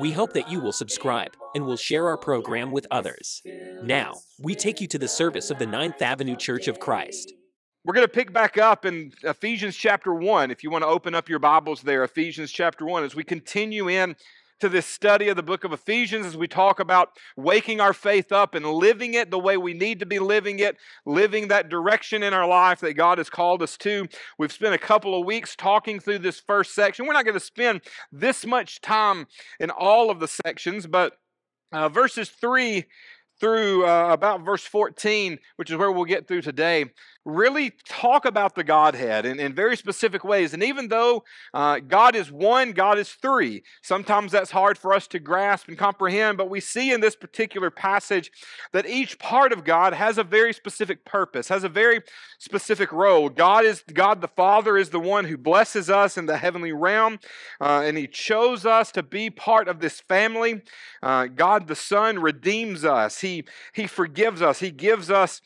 We hope that you will subscribe and will share our program with others. Now, we take you to the service of the Ninth Avenue Church of Christ. We're going to pick back up in Ephesians chapter 1. If you want to open up your Bibles there, Ephesians chapter 1, as we continue in to this study of the book of Ephesians, as we talk about waking our faith up and living it the way we need to be living it, living that direction in our life that God has called us to. We've spent a couple of weeks talking through this first section. We're not going to spend this much time in all of the sections, but uh, verses 3 through uh, about verse 14, which is where we'll get through today, really talk about the Godhead in, in very specific ways. And even though uh, God is one, God is three, sometimes that's hard for us to grasp and comprehend, but we see in this particular passage that each part of God has a very specific purpose, has a very specific role. God is God the Father is the one who blesses us in the heavenly realm, uh, and He chose us to be part of this family. Uh, God the Son redeems us. He He forgives us. He gives us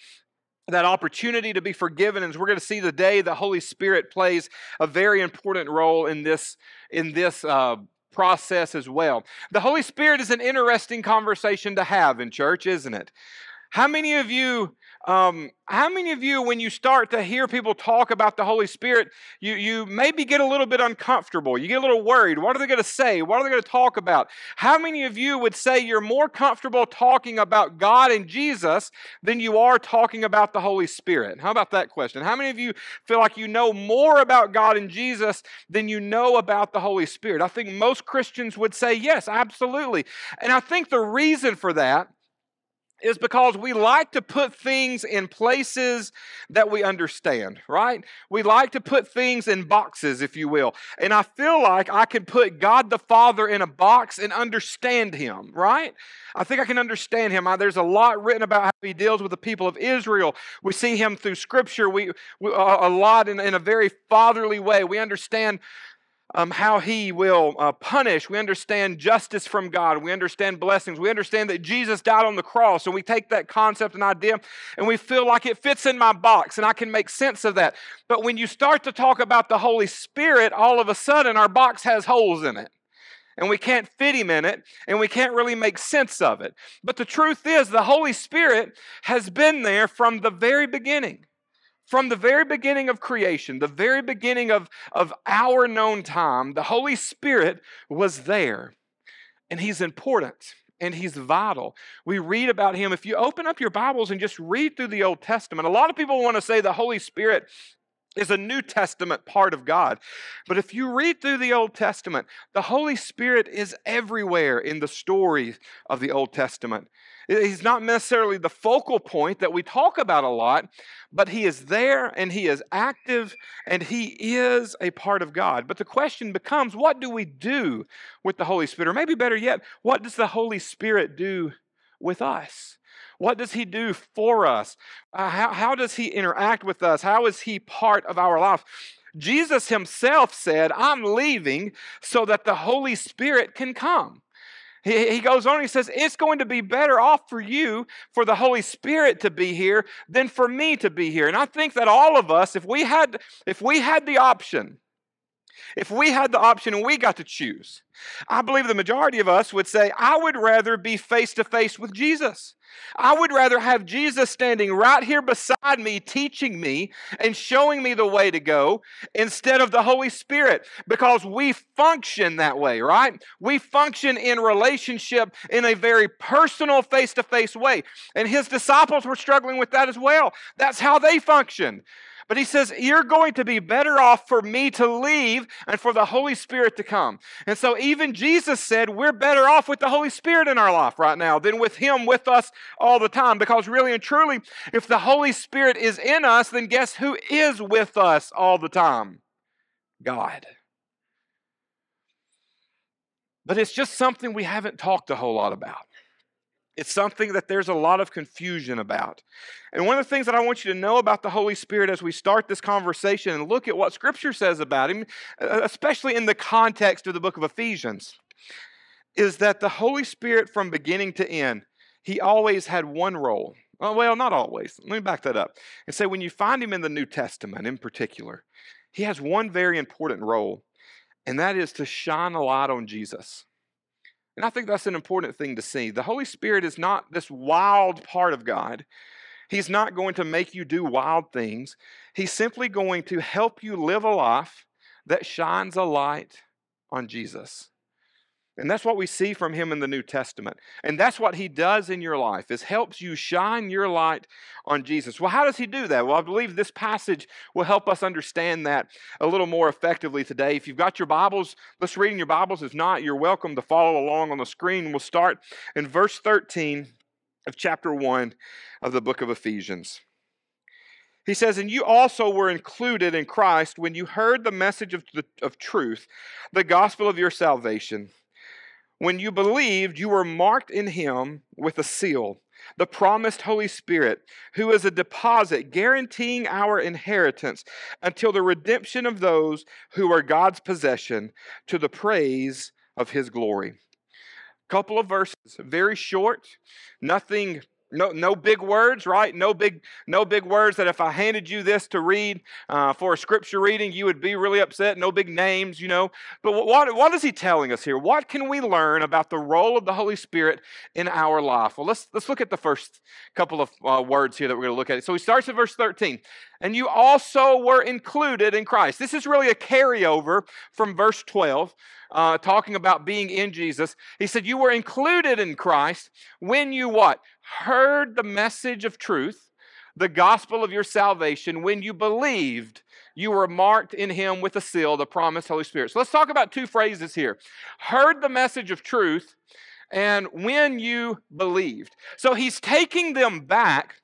that opportunity to be forgiven and we're going to see the day the holy spirit plays a very important role in this in this uh, process as well. The holy spirit is an interesting conversation to have in church isn't it? How many of you um, how many of you, when you start to hear people talk about the Holy Spirit, you, you maybe get a little bit uncomfortable? You get a little worried. What are they going to say? What are they going to talk about? How many of you would say you're more comfortable talking about God and Jesus than you are talking about the Holy Spirit? How about that question? How many of you feel like you know more about God and Jesus than you know about the Holy Spirit? I think most Christians would say yes, absolutely. And I think the reason for that is because we like to put things in places that we understand, right? We like to put things in boxes, if you will. And I feel like I can put God the Father in a box and understand Him, right? I think I can understand Him. I, there's a lot written about how He deals with the people of Israel. We see Him through Scripture, we, we a lot in, in a very fatherly way. We understand um, how he will uh, punish. We understand justice from God. We understand blessings. We understand that Jesus died on the cross. And we take that concept and idea and we feel like it fits in my box and I can make sense of that. But when you start to talk about the Holy Spirit, all of a sudden our box has holes in it. And we can't fit him in it, and we can't really make sense of it. But the truth is, the Holy Spirit has been there from the very beginning. From the very beginning of creation, the very beginning of, of our known time, the Holy Spirit was there. And He's important and He's vital. We read about Him. If you open up your Bibles and just read through the Old Testament, a lot of people want to say the Holy Spirit is a New Testament part of God. But if you read through the Old Testament, the Holy Spirit is everywhere in the stories of the Old Testament. He's not necessarily the focal point that we talk about a lot, but he is there and he is active and he is a part of God. But the question becomes what do we do with the Holy Spirit? Or maybe better yet, what does the Holy Spirit do with us? What does he do for us? Uh, how, how does he interact with us? How is he part of our life? Jesus himself said, I'm leaving so that the Holy Spirit can come. He, he goes on, he says, It's going to be better off for you for the Holy Spirit to be here than for me to be here. And I think that all of us, if we had, if we had the option, if we had the option and we got to choose, I believe the majority of us would say, I would rather be face to face with Jesus. I would rather have Jesus standing right here beside me, teaching me and showing me the way to go instead of the Holy Spirit because we function that way, right? We function in relationship in a very personal, face to face way. And his disciples were struggling with that as well. That's how they function. But he says, You're going to be better off for me to leave and for the Holy Spirit to come. And so even Jesus said, We're better off with the Holy Spirit in our life right now than with Him with us all the time. Because really and truly, if the Holy Spirit is in us, then guess who is with us all the time? God. But it's just something we haven't talked a whole lot about. It's something that there's a lot of confusion about. And one of the things that I want you to know about the Holy Spirit as we start this conversation and look at what Scripture says about Him, uh, especially in the context of the book of Ephesians, is that the Holy Spirit from beginning to end, He always had one role. Well, not always. Let me back that up and say when you find Him in the New Testament in particular, He has one very important role, and that is to shine a light on Jesus. And I think that's an important thing to see. The Holy Spirit is not this wild part of God. He's not going to make you do wild things. He's simply going to help you live a life that shines a light on Jesus. And that's what we see from him in the New Testament. And that's what he does in your life is helps you shine your light on Jesus. Well, how does he do that? Well, I believe this passage will help us understand that a little more effectively today. If you've got your Bibles, let's read in your Bibles. If not, you're welcome to follow along on the screen. We'll start in verse 13 of chapter 1 of the book of Ephesians. He says, And you also were included in Christ when you heard the message of, the, of truth, the gospel of your salvation. When you believed, you were marked in him with a seal, the promised Holy Spirit, who is a deposit guaranteeing our inheritance until the redemption of those who are God's possession to the praise of his glory. Couple of verses, very short, nothing no, no big words, right? No big, no big words that if I handed you this to read uh, for a scripture reading, you would be really upset. No big names, you know. But what, what is he telling us here? What can we learn about the role of the Holy Spirit in our life? Well, let's let's look at the first couple of uh, words here that we're going to look at. So he starts at verse 13. And you also were included in Christ. This is really a carryover from verse 12 uh, talking about being in Jesus. He said, You were included in Christ when you what? Heard the message of truth, the gospel of your salvation, when you believed you were marked in him with a seal, the promised Holy Spirit. So let's talk about two phrases here. Heard the message of truth and when you believed. So he's taking them back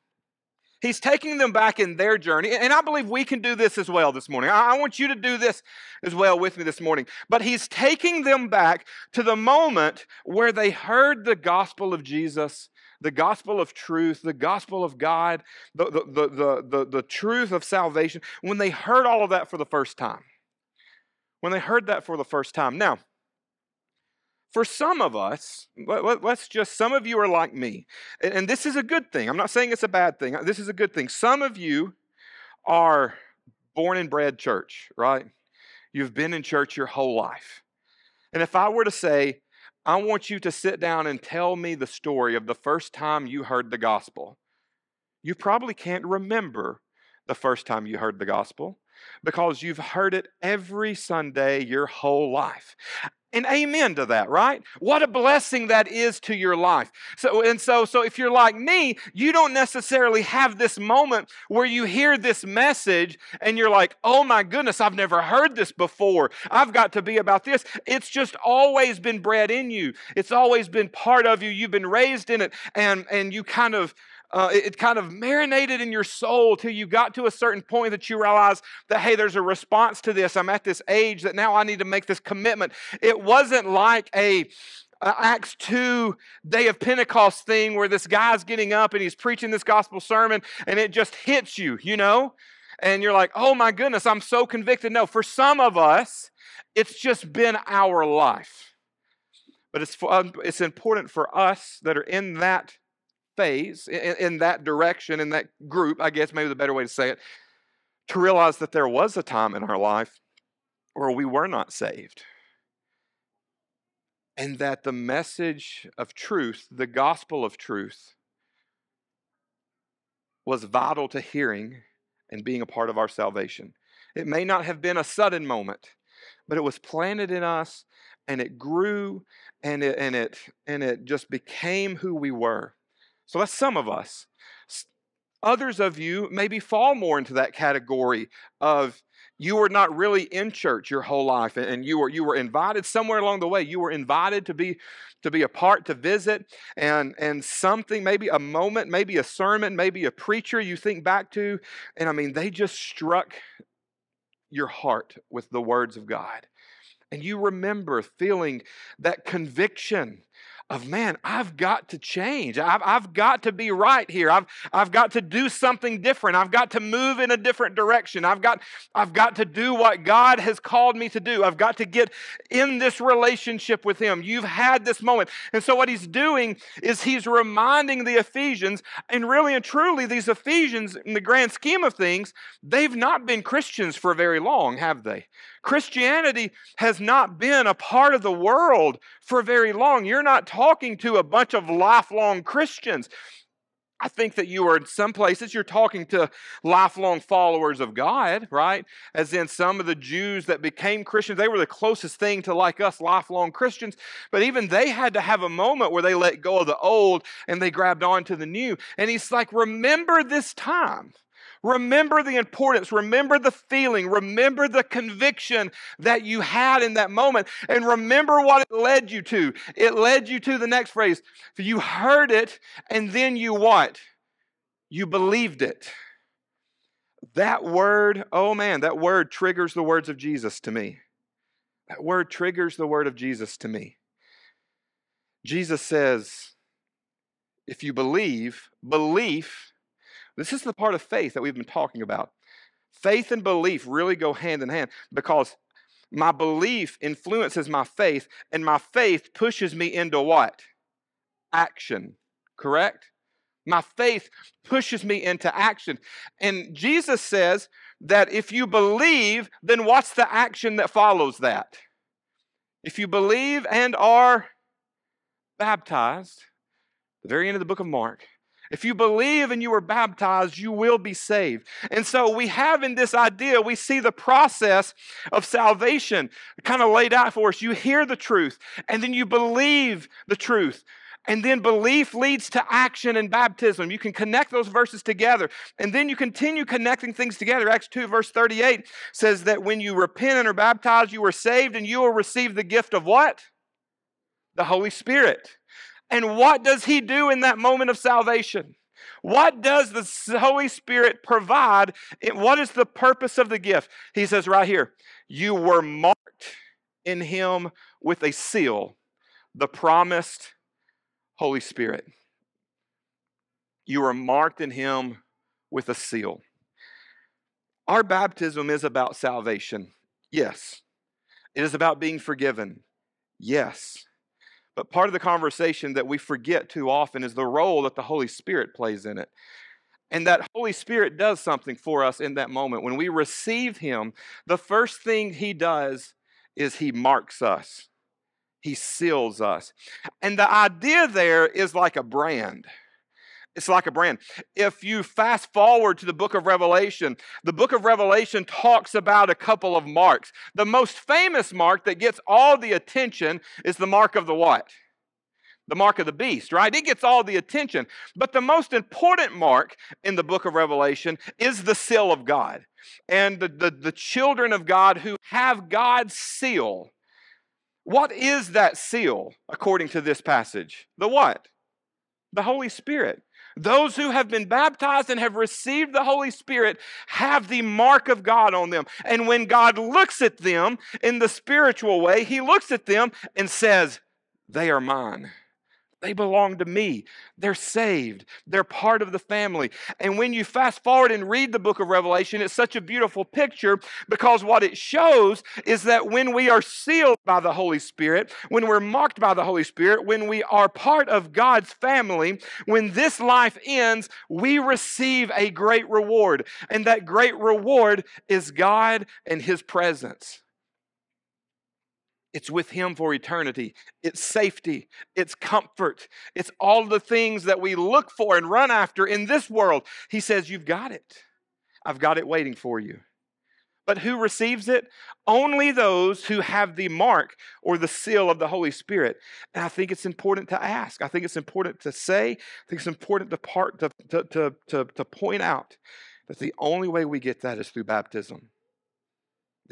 He's taking them back in their journey. And I believe we can do this as well this morning. I want you to do this as well with me this morning. But he's taking them back to the moment where they heard the gospel of Jesus, the gospel of truth, the gospel of God, the, the, the, the, the, truth of salvation, when they heard all of that for the first time. When they heard that for the first time. Now, for some of us, let, us just, some of you are like me. And this is a good thing. I'm not saying it's a bad thing. This is a good thing. Some of you are born and bred church, right? You've been in church your whole life. And if I were to say, I want you to sit down and tell me the story of the first time you heard the gospel, you probably can't remember the first time you heard the gospel because you've heard it every Sunday your whole life. And amen to that, right? What a blessing that is to your life. So and so so if you're like me, you don't necessarily have this moment where you hear this message and you're like, "Oh my goodness, I've never heard this before. I've got to be about this." It's just always been bred in you. It's always been part of you. You've been raised in it and and you kind of uh, it, it, kind of marinated in your soul till you got to a certain point that you realize that, hey, there's a response to this. I'm at this age that now I need to make this commitment. It wasn't like a Acts 2 day of Pentecost thing where this guy's getting up and he's preaching this gospel sermon and it just hits you, you know? And you're like, oh my goodness, I'm so convicted. No, for some of us, it's just been our life. But it's, um, it's important for us that are in that phase, in, in that direction, in that group, I guess maybe the better way to say it, to realize that there was a time in our life where we were not saved. And that the message of truth, the gospel of truth, was vital to hearing and being a part of our salvation. It may not have been a sudden moment, but it was planted in us and it grew and it, and it, and it just became who we were. So that's some of us. Others of you maybe fall more into that category of you were not really in church your whole life and you were you were invited somewhere along the way you were invited to be to be a part to visit and and something maybe a moment maybe a sermon maybe a preacher you think back to and i mean they just struck your heart with the words of god and you remember feeling that conviction of man, I've got to change. I've, I've got to be right here. I've, I've got to do something different. I've got to move in a different direction. I've got, I've got to do what God has called me to do. I've got to get in this relationship with Him. You've had this moment. And so, what He's doing is He's reminding the Ephesians, and really and truly, these Ephesians, in the grand scheme of things, they've not been Christians for very long, have they? Christianity has not been a part of the world for very long. You're not talking to a bunch of lifelong Christians. I think that you are in some places you're talking to lifelong followers of God, right? As in some of the Jews that became Christians, they were the closest thing to like us lifelong Christians, but even they had to have a moment where they let go of the old and they grabbed on to the new. And he's like, remember this time. Remember the importance, remember the feeling, remember the conviction that you had in that moment, and remember what it led you to. It led you to the next phrase. You heard it, and then you what? You believed it. That word, oh man, that word triggers the words of Jesus to me. That word triggers the word of Jesus to me. Jesus says, if you believe, belief this is the part of faith that we've been talking about. Faith and belief really go hand in hand because my belief influences my faith, and my faith pushes me into what? Action, correct? My faith pushes me into action. And Jesus says that if you believe, then what's the action that follows that? If you believe and are baptized, the very end of the book of Mark, if you believe and you were baptized, you will be saved. And so we have in this idea, we see the process of salvation kind of laid out for us. You hear the truth, and then you believe the truth. And then belief leads to action and baptism. You can connect those verses together. And then you continue connecting things together. Acts 2, verse 38 says that when you repent and are baptized, you are saved, and you will receive the gift of what? The Holy Spirit. And what does He do in that moment of salvation? What does the Holy Spirit provide? What is the purpose of the gift? He says right here, you were marked in Him with a seal, the promised Holy Spirit. You are marked in Him with a seal. Our baptism is about salvation. Yes. It is about being forgiven. Yes. But part of the conversation that we forget too often is the role that the Holy Spirit plays in it. And that Holy Spirit does something for us in that moment. When we receive Him, the first thing He does is He marks us, He seals us. And the idea there is like a brand. It's like a brand. If you fast forward to the book of Revelation, the book of Revelation talks about a couple of marks. The most famous mark that gets all the attention is the mark of the what? The mark of the beast, right? It gets all the attention. But the most important mark in the book of Revelation is the seal of God. And the, the, the children of God who have God's seal. What is that seal according to this passage? The what? The Holy Spirit. Those who have been baptized and have received the Holy Spirit have the mark of God on them. And when God looks at them in the spiritual way, He looks at them and says, They are mine. They belong to me. They're saved. They're part of the family. And when you fast forward and read the book of Revelation, it's such a beautiful picture because what it shows is that when we are sealed by the Holy Spirit, when we're marked by the Holy Spirit, when we are part of God's family, when this life ends, we receive a great reward. And that great reward is God and His presence. It's with Him for eternity. It's safety. It's comfort. It's all the things that we look for and run after in this world. He says, You've got it. I've got it waiting for you. But who receives it? Only those who have the mark or the seal of the Holy Spirit. And I think it's important to ask. I think it's important to say. I think it's important to, part, to, to, to, to, point out that the only way we get that is through baptism.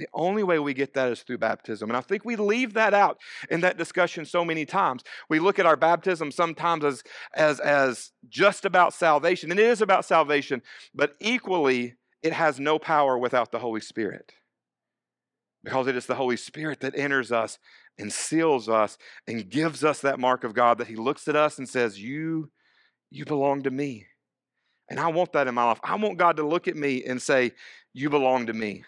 The only way we get that is through baptism. And I think we leave that out in that discussion so many times. We look at our baptism sometimes as, as, as just about salvation, and it is about salvation, but equally, it has no power without the Holy Spirit. Because it is the Holy Spirit that enters us and seals us and gives us that mark of God that He looks at us and says, You, you belong to me. And I want that in my life. I want God to look at me and say, You belong to me.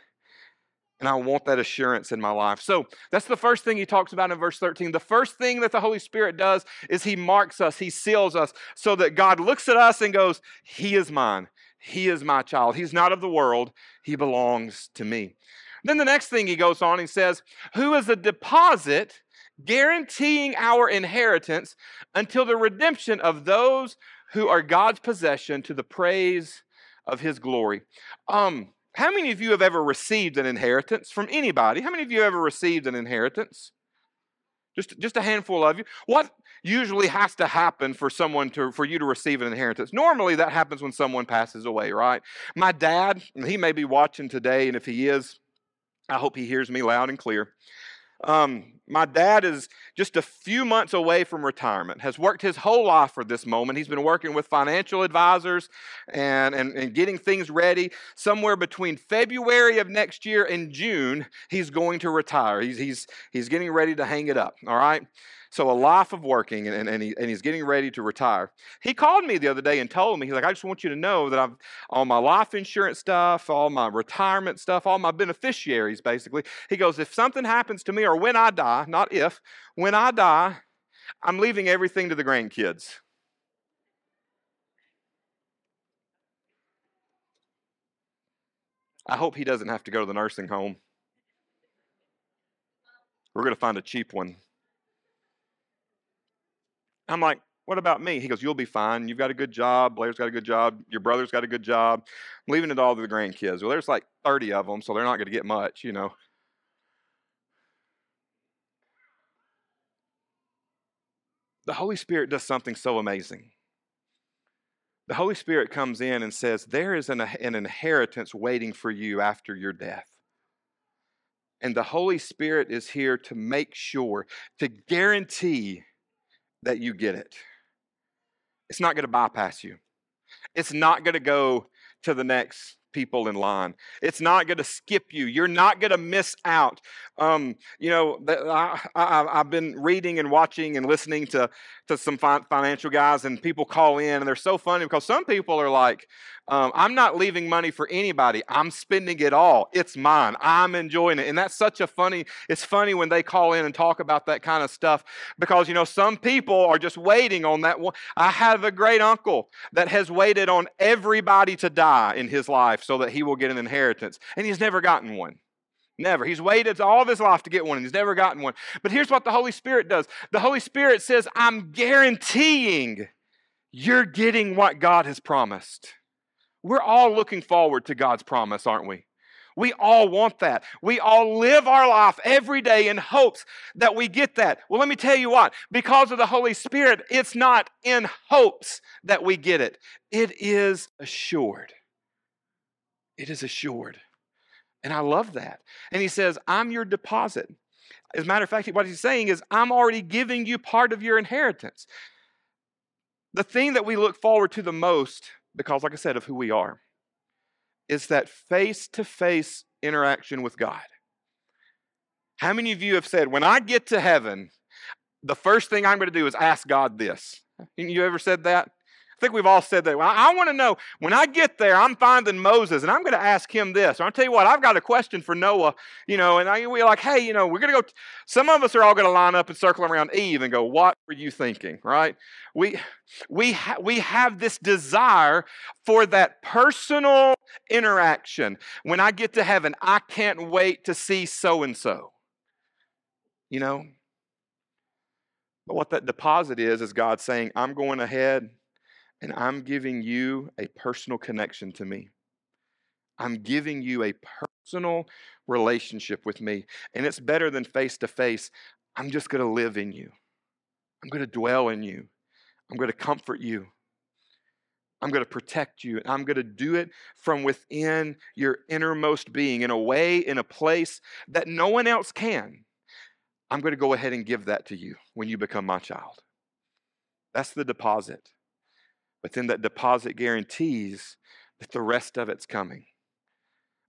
And I want that assurance in my life. So that's the first thing he talks about in verse 13. The first thing that the Holy Spirit does is he marks us, he seals us, so that God looks at us and goes, He is mine. He is my child. He's not of the world. He belongs to me. Then the next thing he goes on, he says, Who is a deposit guaranteeing our inheritance until the redemption of those who are God's possession to the praise of his glory. Um, how many of you have ever received an inheritance from anybody? How many of you have ever received an inheritance? Just, just a handful of you. What usually has to happen for someone to for you to receive an inheritance? Normally that happens when someone passes away, right? My dad, he may be watching today, and if he is, I hope he hears me loud and clear. Um, my dad is just a few months away from retirement, has worked his whole life for this moment. He's been working with financial advisors and, and, and getting things ready. Somewhere between February of next year and June, he's going to retire. He's, he's, he's getting ready to hang it up, all right? So a life of working, and, and, he, and he's getting ready to retire. He called me the other day and told me, he's like, I just want you to know that I've all my life insurance stuff, all my retirement stuff, all my beneficiaries, basically. He goes, if something happens to me or when I die, not if, when I die, I'm leaving everything to the grandkids. I hope he doesn't have to go to the nursing home. We're going to find a cheap one. I'm like, what about me? He goes, You'll be fine. You've got a good job. Blair's got a good job. Your brother's got a good job. I'm leaving it all to the grandkids. Well, there's like 30 of them, so they're not going to get much, you know. The Holy Spirit does something so amazing. The Holy Spirit comes in and says, There is an, an inheritance waiting for you after your death. And the Holy Spirit is here to make sure, to guarantee that you get it. It's not going to bypass you. It's not going to go to the next people in line. It's not going to skip you. You're not going to miss out. Um, you know, I, have been reading and watching and listening to, to some financial guys, and people call in, and they're so funny because some people are like, um, I'm not leaving money for anybody. I'm spending it all. It's mine. I'm enjoying it. And that's such a funny, it's funny when they call in and talk about that kind of stuff because, you know, some people are just waiting on that one. I have a great uncle that has waited on everybody to die in his life so that he will get an inheritance. And he's never gotten one. Never. He's waited all of his life to get one and he's never gotten one. But here's what the Holy Spirit does the Holy Spirit says, I'm guaranteeing you're getting what God has promised. We're all looking forward to God's promise, aren't we? We all want that. We all live our life every day in hopes that we get that. Well, let me tell you what, because of the Holy Spirit, it's not in hopes that we get it, it is assured. It is assured. And I love that. And he says, I'm your deposit. As a matter of fact, what he's saying is, I'm already giving you part of your inheritance. The thing that we look forward to the most because, like I said, of who we are, is that face to face interaction with God. How many of you have said, when I get to heaven, the first thing I'm going to do is ask God this? You ever said that? Think we've all said that. Well, I, want to know when I get there, I'm finding Moses and I'm going to ask him this. I'll tell you what, I've got a question for Noah, you know, and I, we're like, hey, you know, we're going to go. Some of us are all going to line up and circle around Eve and go, what were you thinking, right? We, we, ha- we have this desire for that personal interaction. When I get to heaven, I can't wait to see so and so. You know? But what that deposit is, is God saying, I'm going ahead and I'm giving you a personal connection to me. I'm giving you a personal relationship with me. And it's better than face to face. I'm just going to live in you. I'm going to dwell in you. I'm going to comfort you. I'm going to protect you. And I'm going to do it from within your innermost being in a way, in a place that no one else can. I'm going to go ahead and give that to you when you become my child. That's the deposit. But then that deposit guarantees that the rest of it's coming.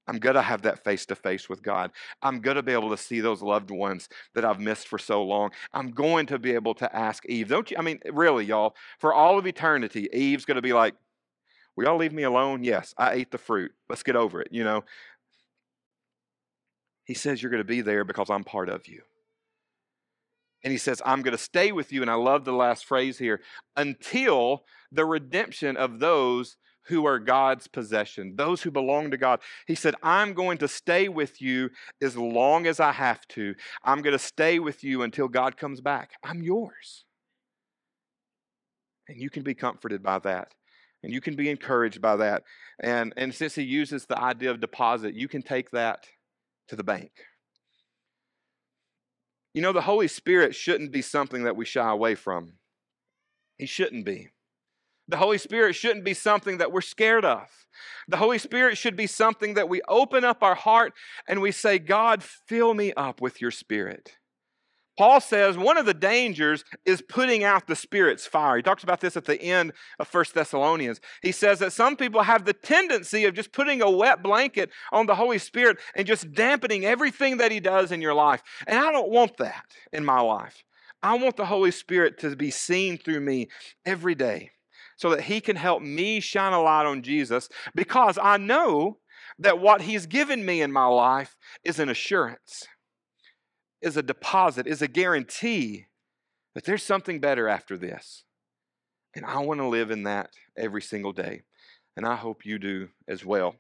I'm going to have that face to face with God. I'm going to be able to see those loved ones that I've missed for so long. I'm going to be able to ask Eve. Don't you? I mean, really, y'all, for all of eternity, Eve's going to be like, Will y'all leave me alone? Yes, I ate the fruit. Let's get over it, you know. He says, You're going to be there because I'm part of you. And he says, I'm going to stay with you. And I love the last phrase here until the redemption of those who are God's possession, those who belong to God. He said, I'm going to stay with you as long as I have to. I'm going to stay with you until God comes back. I'm yours. And you can be comforted by that. And you can be encouraged by that. And, and since he uses the idea of deposit, you can take that to the bank. You know, the Holy Spirit shouldn't be something that we shy away from. He shouldn't be. The Holy Spirit shouldn't be something that we're scared of. The Holy Spirit should be something that we open up our heart and we say, God, fill me up with your Spirit. Paul says one of the dangers is putting out the Spirit's fire. He talks about this at the end of First Thessalonians. He says that some people have the tendency of just putting a wet blanket on the Holy Spirit and just dampening everything that He does in your life. And I don't want that in my life. I want the Holy Spirit to be seen through me every day so that He can help me shine a light on Jesus because I know that what He's given me in my life is an assurance is a deposit, is a guarantee that there's something better after this. And I want to live in that every single day. And I hope you do as well.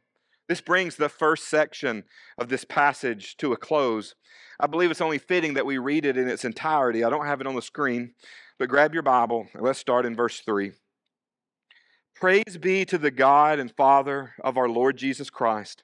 This brings the first section of this passage to a close. I believe it's only fitting that we read it in its entirety. I don't have it on the screen, but grab your Bible and let's start in verse 3. Praise be to the God and Father of our Lord Jesus Christ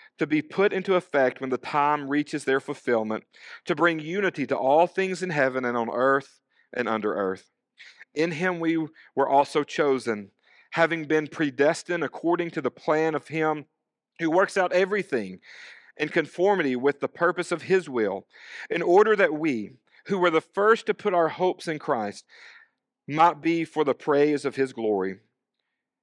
to be put into effect when the time reaches their fulfillment, to bring unity to all things in heaven and on earth and under earth. In him we were also chosen, having been predestined according to the plan of him who works out everything in conformity with the purpose of his will, in order that we, who were the first to put our hopes in Christ, might be for the praise of his glory.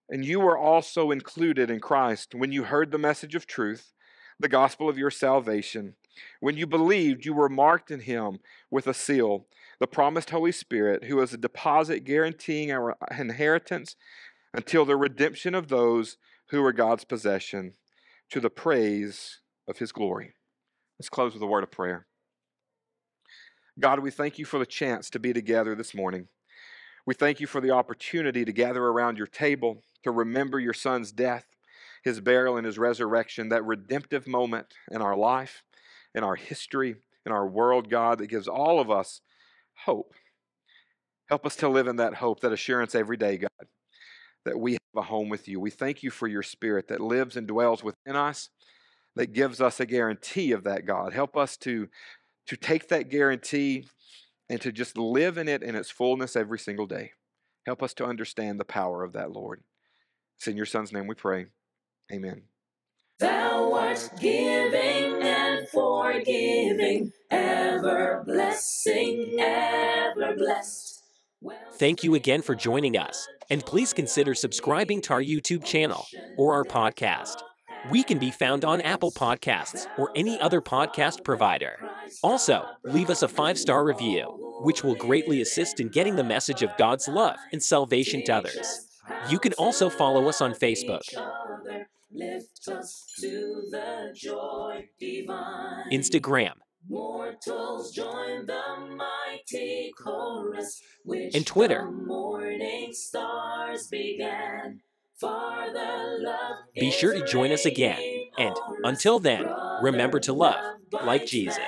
And you were also included in Christ when you heard the message of truth the gospel of your salvation. When you believed, you were marked in him with a seal, the promised Holy Spirit, who is a deposit guaranteeing our inheritance until the redemption of those who are God's possession, to the praise of his glory. Let's close with a word of prayer. God, we thank you for the chance to be together this morning. We thank you for the opportunity to gather around your table, to remember your son's death, his burial and his resurrection, that redemptive moment in our life, in our history, in our world, God, that gives all of us hope. Help us to live in that hope, that assurance every day, God, that we have a home with you. We thank you for your spirit that lives and dwells within us, that gives us a guarantee of that, God. Help us to, to take that guarantee and to just live in it in its fullness every single day. Help us to understand the power of that, Lord. It's in your Son's name we pray. Amen. Thou art giving and forgiving, ever blessing, ever blessed. Thank you again for joining us, and please consider subscribing to our YouTube channel or our podcast. We can be found on Apple Podcasts or any other podcast provider. Also, leave us a five star review, which will greatly assist in getting the message of God's love and salvation to others. You can also follow us on Facebook. Lift us to the joy divine. Instagram. Mortals join the mighty chorus, which and Twitter. Morning stars began. Be sure to join us again And until then, remember to love like Jesus.